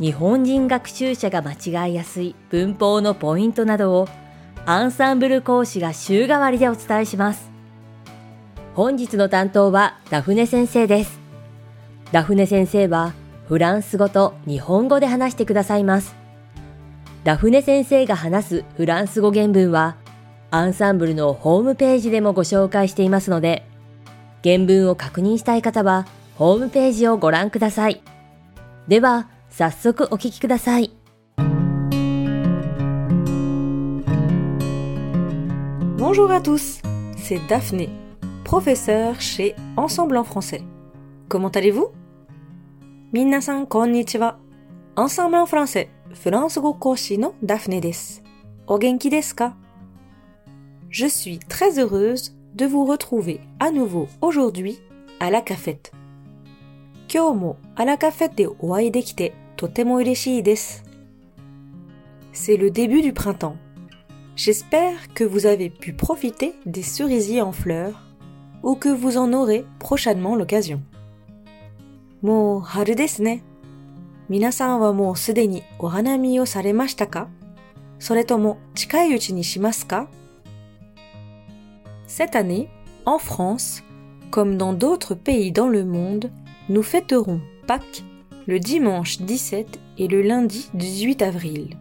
日本人学習者が間違いやすい文法のポイントなどをアンサンブル講師が週替わりでお伝えします。本日の担当はダフネ先生です。ダフネ先生はフランス語と日本語で話してくださいます。ダフネ先生が話すフランス語原文はアンサンブルのホームページでもご紹介していますので原文を確認したい方はホームページをご覧ください。では早速お聞きください Bonjour à tous, c'est Daphné, professeure chez Ensemble en français. Comment allez-vous みなさんこんにちは。Ensemble en français, フランス語講師の Daphné です。お元気ですか Je suis très heureuse de vous retrouver à nouveau aujourd'hui à la cafette. 今日もあらカフェでお会いできてとても嬉しいです。C'est le début du printemps. J'espère que vous avez pu profiter des cerisiers en fleurs ou que vous en aurez prochainement l'occasion. もう春ですね。皆さんはもうすでにお花見をされましたかそれとも近いうちにしますか Cette année, en France, comme dans d'autres pays dans le monde, nous fêterons Pâques le dimanche 17 et le lundi 18 avril.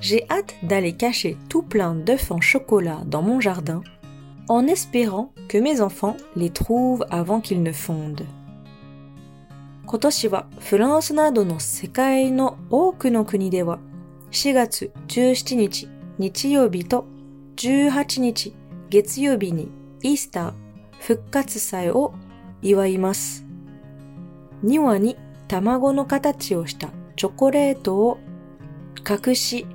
J'ai hâte d'aller cacher tout plein d'œufs en chocolat dans mon jardin en espérant que mes enfants les trouvent avant qu'ils ne fondent. 今年はフランスなどの世界の多くの国では4月17日日曜日と18日月曜日にイースター復活祭を祝います。 庭に卵の形をしたチョコレートを隠し、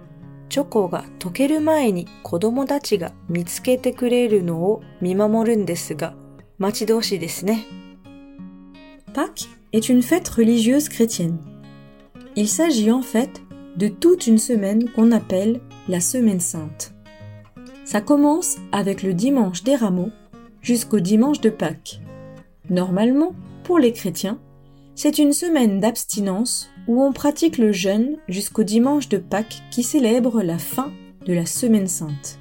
チョコが溶ける前に子供たちが見つけてくれるのを見守るんですが、待ち遠しいですね。Pâques est une fête religieuse chrétienne. Il s'agit en fait de toute une semaine qu'on appelle la Semaine Sainte. Ça commence avec le dimanche des rameaux jusqu'au dimanche de Pâques. Normalement, pour les chrétiens, c'est une semaine d'abstinence où on pratique le jeûne jusqu'au dimanche de Pâques qui célèbre la fin de la Semaine Sainte.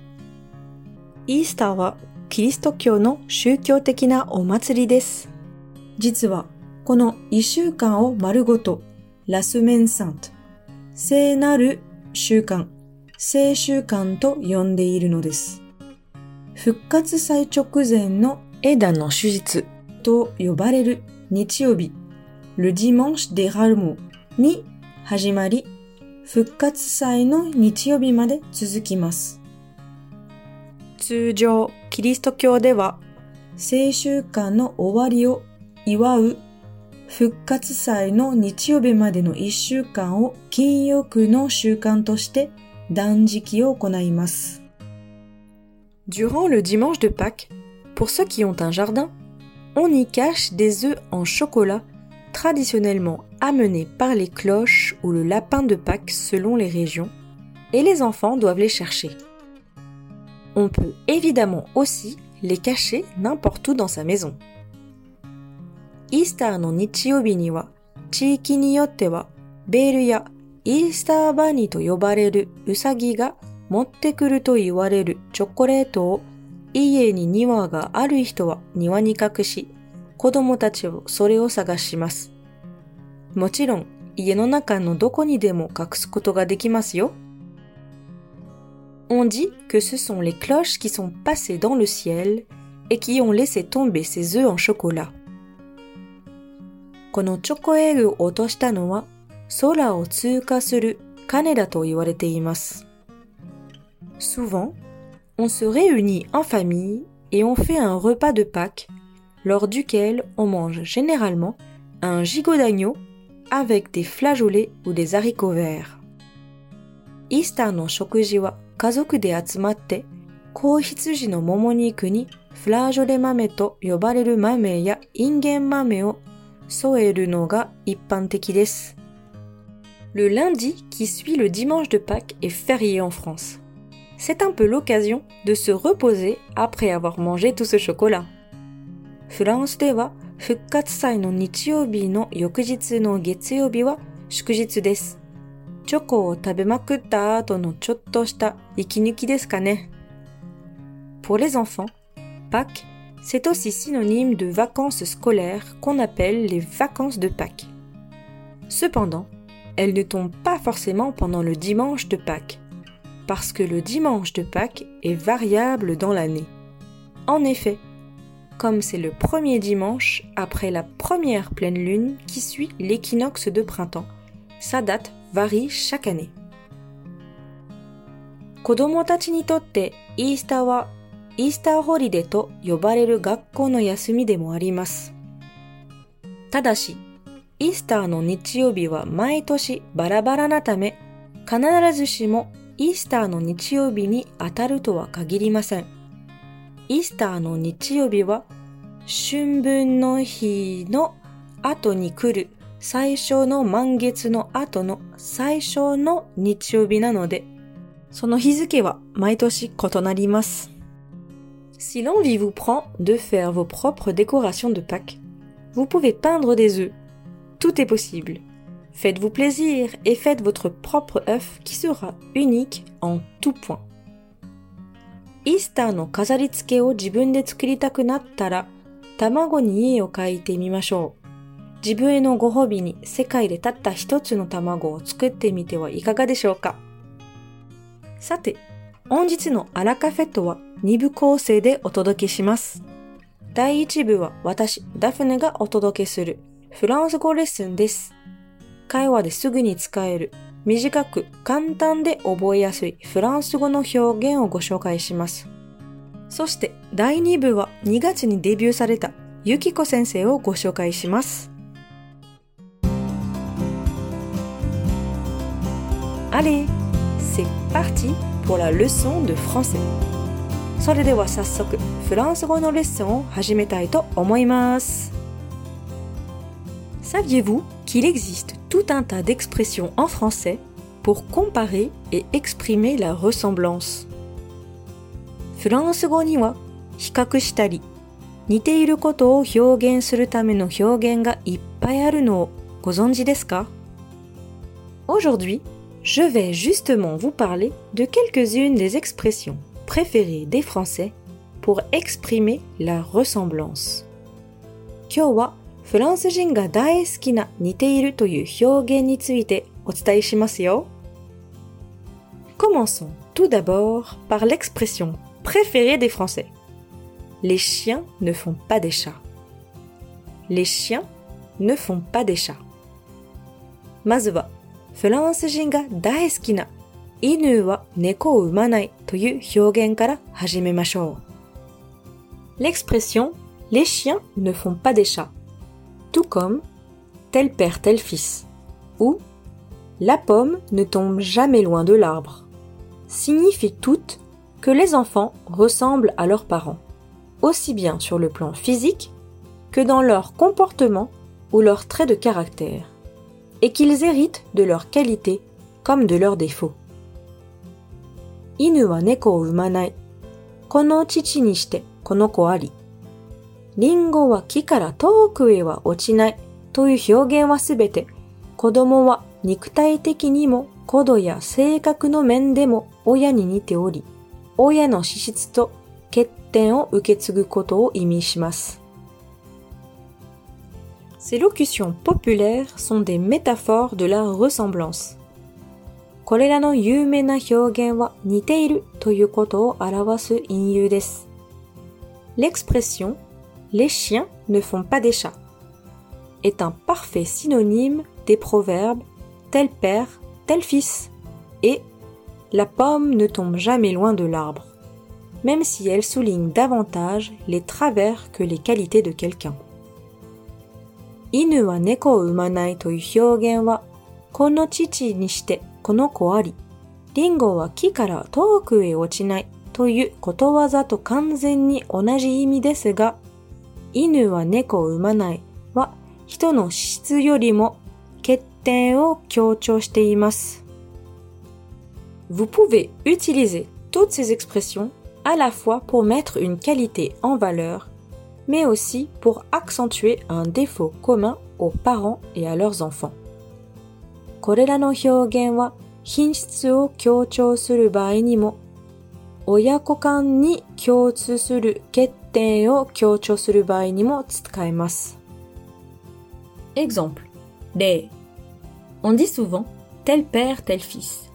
イースターはキリスト教の宗教的なお祭りです。実はこの一週間を丸ごと、La Semaine Sainte、聖なる週間、聖週間と呼んでいるのです。復活祭直前の枝の手術と呼ばれる日曜日、Le Dimanche des Rameaux に始まり、復活祭の日曜日まで続きます。通常、キリスト教では、聖週間の終わりを祝う復活祭の日曜日までの一週間を禁欲の習慣として断食を行います。Durant le dimanche de Pâques, pour ceux qui ont un jardin, on y cache des œufs en chocolat traditionnellement amenés par les cloches ou le lapin de Pâques selon les régions, et les enfants doivent les chercher. On peut évidemment aussi les cacher n'importe où dans sa maison. れるウサギが持ってくると言われるチョコレートを家に庭がある人は庭に隠し子供たちをそれを探します。もちろん家の中のどこにでも隠すことができますよ。On dit que ce sont les cloches qui sont passées dans le ciel et qui ont laissé tomber ces œufs en chocolat. このチョコエッグを落としたのは空を通過する鐘だと言われています。Souvent, on se réunit en famille et on fait un repas de Pâques lors duquel on mange généralement un gigot d'agneau, avec des flageolets ou des haricots verts. イースターの食事は家族で集まって子羊のもも肉にフラージョレ豆と呼ばれる豆やインゲン豆を添えるのが一般的です。Le lundi qui suit le dimanche de Pâques est férié en France. C'est un peu l'occasion de se reposer après avoir mangé tout ce chocolat. フランスでは復活祭の日曜日の翌日の月曜日は祝日です。チョコを食べまくった後のちょっとした息抜きですかね。Pour les enfants, Pâques, c'est aussi synonyme de vacances scolaires qu'on appelle les vacances de Pâques. Cependant, elles ne tombent pas forcément pendant le dimanche de Pâques, parce que le dimanche de Pâques est variable dans l'année. En effet, comme c'est le premier dimanche après la première pleine lune qui suit l'équinoxe de printemps, sa date varie chaque année. 子供たちにとってイースターはイースターホリデーと呼ばれる学校の休みでもあります。ただし、イースターの日曜日は毎年バラバラなため、必ずしもイースターの日曜日に当たるとは限りません。イースターの日曜日は春分の日の後に来る最初の満月の後の最初の日曜日なので、その日付は毎年異なります。Si l'envie vous prend de faire vos propres décorations de Pâques, vous pouvez peindre des œufs, Tout est possible. Faites-vous plaisir et faites votre propre œuf qui sera unique en tout point. イースターの飾り付けを自分で作りたくなったら、卵に絵を描いてみましょう。自分へのご褒美に世界でたった一つの卵を作ってみてはいかがでしょうかさて、本日のアラカフェットは2部構成でお届けします。第1部は私、ダフネがお届けするフランス語レッスンです。会話ですぐに使える、短く簡単で覚えやすいフランス語の表現をご紹介します。そして第2部は2月にデビューされたゆきこ先生をご紹介します。Allez, c'est parti pour la leçon de français. それでは早速フランス語のレッスンを始めたいと思います。Saviez-vous qu'il existe tout un tas d'expressions en français pour comparer et exprimer la ressemblance フランス語には比較したり似ていることを表現するための表現がいっぱいあるのをご存知ですか Aujourd'hui, je vais justement vous parler de quelques-unes des expressions préférées des Français pour exprimer la ressemblance. 今日は フランス人が大好きな似ているという表現についてお伝えしますよ。Commençons tout d'abord par l'expression préférée des Français. Les chiens ne font pas des chats. Les chiens ne font pas des chats. まずは、フランス人が大好きな犬は猫を産まないという表現から始めましょう。L'expression les chiens ne font pas des chats tout comme tel père tel fils ou la pomme ne tombe jamais loin de l'arbre signifient toutes que les enfants ressemblent à leurs parents, aussi bien sur le plan physique que dans leur comportement ou leurs traits de caractère, et qu'ils héritent de leurs qualités comme de leurs défauts. Inu. Kono chichi ni shite. リンゴは木から遠くへは落ちないという表現はすべて子供は肉体的にも古度や性格の面でも親に似ており、親の資質と欠点を受け継ぐことを意味します。Ces locutions populaires sont des métaphores de la ressemblance. これらの有名な表現は似ているということを表す隠喩です。L'expression Les chiens ne font pas des chats est un parfait synonyme des proverbes tel père, tel fils et la pomme ne tombe jamais loin de l'arbre, même si elle souligne davantage les travers que les qualités de quelqu'un. Inu wa neko o to wa wa ki kara e 犬は猫を産まないは人の質よりも欠点を強調しています。Vous pouvez utiliser toutes ces expressions à la fois pour mettre une qualité en valeur, mais aussi pour accentuer un défaut commun aux parents et à leurs enfants. これらの表現は品質を強調する場合にも、親子間に共通する欠点を強調する場合にも使えます。Exemple 例 On dit souvent tel père, tel fils.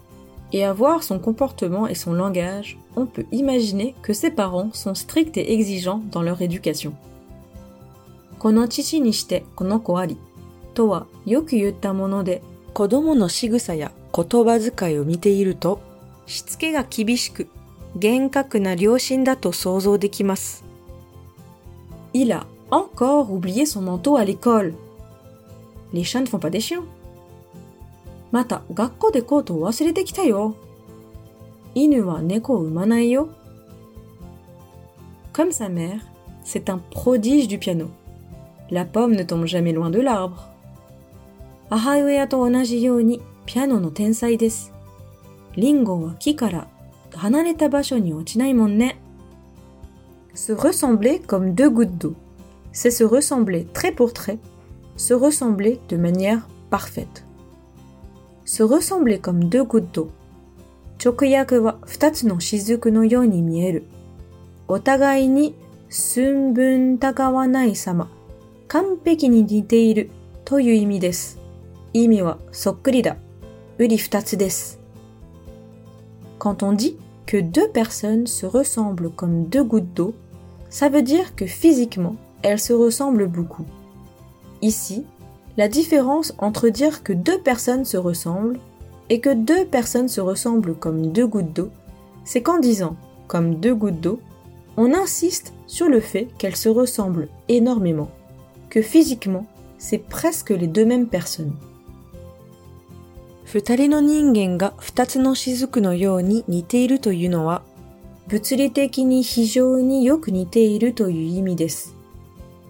Et à voir son comportement et son langage, on peut imaginer que ses parents sont stricts et exigeants dans leur éducation. この父にしてこの子ありとはよく言ったもので子供の仕草や言葉遣いを見ているとしつけが厳しく厳格な両親だと想像できます。Il a encore oublié son manteau à l'école. Les chats ne font pas des chiens. Mata, gakko de koto wasurete kita yo. Inu wa neko umanai yo. Comme sa mère, c'est un prodige du piano. La pomme ne tombe jamais loin de l'arbre. Ahauea to onaji you ni piano no tensai desu. Lingo wa ki hanareta basho ni ochinai mon ne. Se ressembler comme deux gouttes d'eau. C'est se ressembler trait pour trait, se ressembler de manière parfaite. se ressembler comme deux gouttes d'eau 直訳は二つの雫のように見える。お互いに寸分たがわない様、完璧に似ているという意味です。意味はそっくりだ。うり二つです。Quand on dit que deux personnes se ressemblent comme deux gouttes d'eau, ça veut dire que physiquement, elles se ressemblent beaucoup. Ici, la différence entre dire que deux personnes se ressemblent et que deux personnes se ressemblent comme deux gouttes d'eau, c'est qu'en disant comme deux gouttes d'eau, on insiste sur le fait qu'elles se ressemblent énormément, que physiquement, c'est presque les deux mêmes personnes. 二人の人間が二つの雫のように似ているというのは、物理的に非常によく似ているという意味です。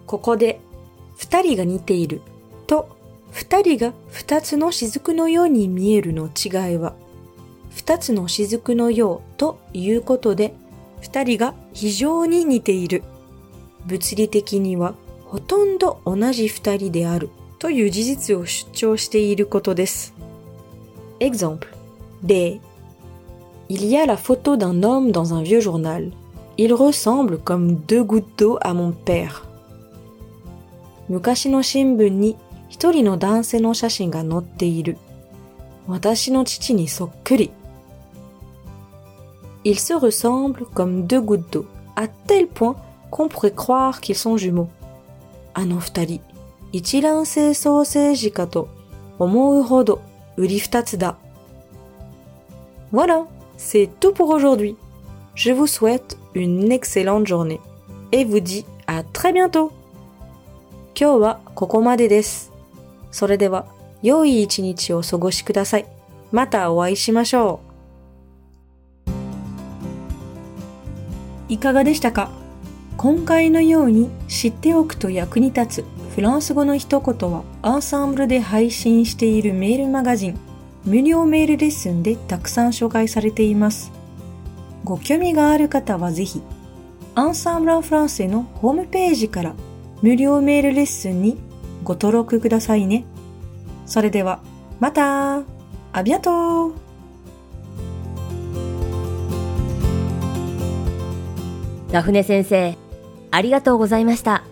ここで、二人が似ていると二人が二つの雫のように見えるの違いは、二つの雫のようということで、二人が非常に似ている。物理的にはほとんど同じ二人であるという事実を主張していることです。Exemple. D. Il y a la photo d'un homme dans un vieux journal. Il ressemble comme deux gouttes d'eau à mon père. 昔の新聞に一人の男性の写真が載っている。私の父にそっくり。Ils se ressemblent comme deux gouttes d'eau, à tel point qu'on pourrait croire qu'ils sont jumeaux. あの二人、一卵性ソーセージかと思うほど売り二つだ。 Voilà, c'est tout pour aujourd'hui. Je vous souhaite une excellente journée et vous dis à très bientôt. 今日はここまでです。それでは、良い一日をお過ごしください。またお会いしましょう。いかがでしたか今回のように知っておくと役に立つフランス語の一言はアンサンブルで配信しているメールマガジン無料メールレッスンでたくさん紹介されています。ご興味がある方はぜひアンサンブル・フランセのホームページから無料メールレッスンにご登録くださいね。それでは、またアビアトラフネ先生、ありがとうございました。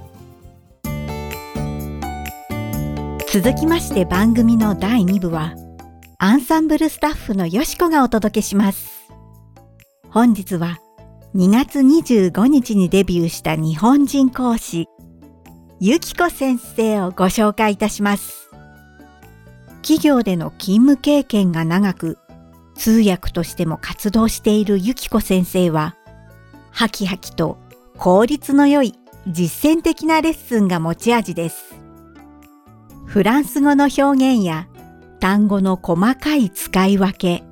続きまして番組の第2部は、アンサンブルスタッフのよしこがお届けします。本日は2月25日にデビューした日本人講師、ゆきこ先生をご紹介いたします。企業での勤務経験が長く、通訳としても活動しているゆきこ先生は、はきはきと効率の良い実践的なレッスンが持ち味です。フランス語の表現や単語の細かい使い分け、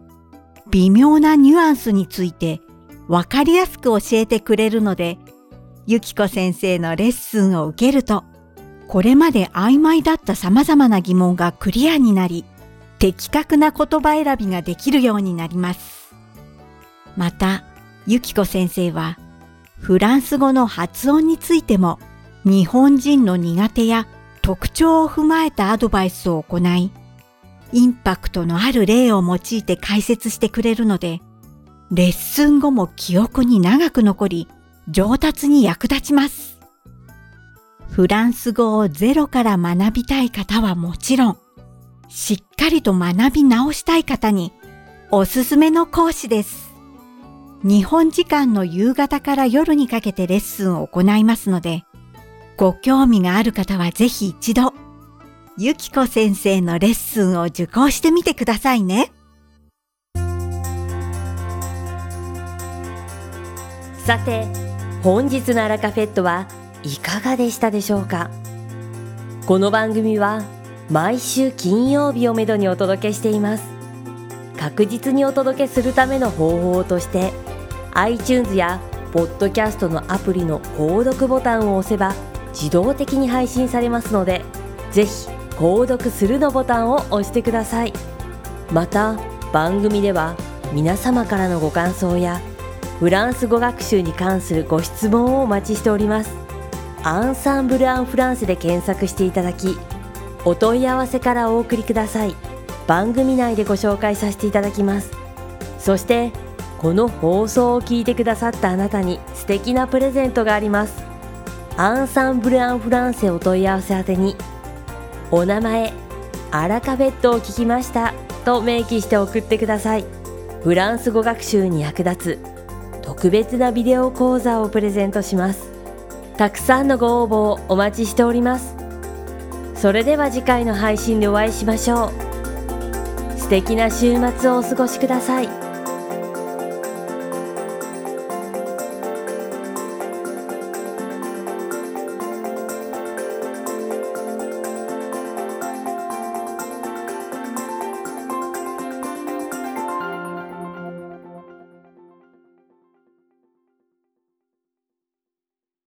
微妙なニュアンスについてわかりやすく教えてくれるので、ゆきこ先生のレッスンを受けると、これまで曖昧だった様々な疑問がクリアになり、的確な言葉選びができるようになります。また、ゆきこ先生は、フランス語の発音についても、日本人の苦手や特徴を踏まえたアドバイスを行い、インパクトのある例を用いて解説してくれるので、レッスン後も記憶に長く残り、上達に役立ちます。フランス語をゼロから学びたい方はもちろん、しっかりと学び直したい方におすすめの講師です。日本時間の夕方から夜にかけてレッスンを行いますので、ご興味がある方はぜひ一度、ゆきこ先生のレッスンを受講してみてくださいね。さて本日のアラカフェットはいかがでしたでしょうか？この番組は毎週金曜日をめどにお届けしています確実にお届けするための方法として iTunes やポッドキャストのアプリの購読ボタンを押せば自動的に配信されますのでぜひ購読するのボタンを押してください。また番組では皆様からのご感想やフランス語学習に関するご質問をお待ちしております。アンサンブル・アン・フランスで検索していただきお問い合わせからお送りください。番組内でご紹介させていただきます。そしてこの放送を聞いてくださったあなたに素敵なプレゼントがあります。アンサンブル・アン・フランセお問い合わせ宛てにお名前アラカフェットを聞きましたと明記して送ってください。フランス語学習に役立つ特別なビデオ講座をプレゼントします。たくさんのご応募をお待ちしております。それでは次回の配信でお会いしましょう。素敵な週末をお過ごしください。